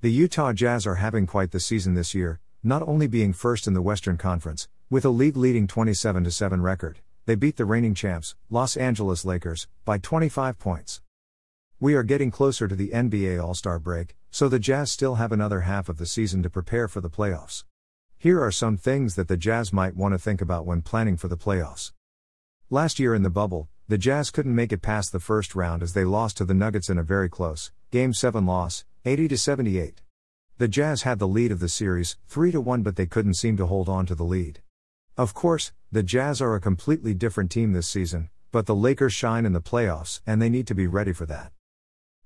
The Utah Jazz are having quite the season this year, not only being first in the Western Conference, with a league leading 27 7 record, they beat the reigning champs, Los Angeles Lakers, by 25 points. We are getting closer to the NBA All Star break, so the Jazz still have another half of the season to prepare for the playoffs. Here are some things that the Jazz might want to think about when planning for the playoffs. Last year in the bubble, the Jazz couldn't make it past the first round as they lost to the Nuggets in a very close, Game 7 loss, 80 to 78. The Jazz had the lead of the series, 3 to 1, but they couldn't seem to hold on to the lead. Of course, the Jazz are a completely different team this season, but the Lakers shine in the playoffs, and they need to be ready for that.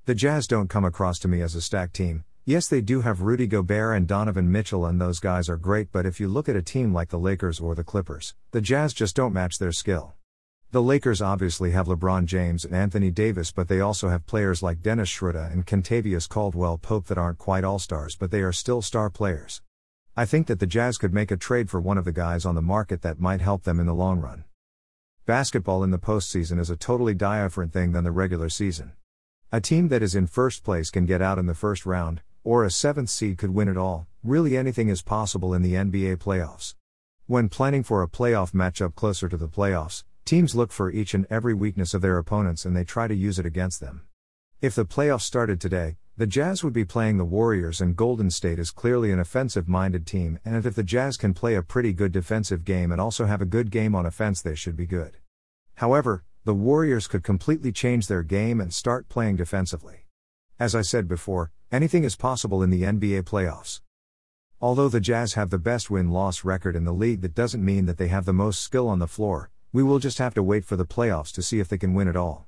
The Jazz don't come across to me as a stacked team. Yes, they do have Rudy Gobert and Donovan Mitchell, and those guys are great, but if you look at a team like the Lakers or the Clippers, the Jazz just don't match their skill. The Lakers obviously have LeBron James and Anthony Davis, but they also have players like Dennis Schroeder and Kentavious Caldwell Pope that aren't quite all stars, but they are still star players. I think that the Jazz could make a trade for one of the guys on the market that might help them in the long run. Basketball in the postseason is a totally different thing than the regular season. A team that is in first place can get out in the first round, or a seventh seed could win it all. Really, anything is possible in the NBA playoffs. When planning for a playoff matchup closer to the playoffs, Teams look for each and every weakness of their opponents and they try to use it against them. If the playoffs started today, the Jazz would be playing the Warriors, and Golden State is clearly an offensive minded team. And if the Jazz can play a pretty good defensive game and also have a good game on offense, they should be good. However, the Warriors could completely change their game and start playing defensively. As I said before, anything is possible in the NBA playoffs. Although the Jazz have the best win loss record in the league, that doesn't mean that they have the most skill on the floor, we will just have to wait for the playoffs to see if they can win it all.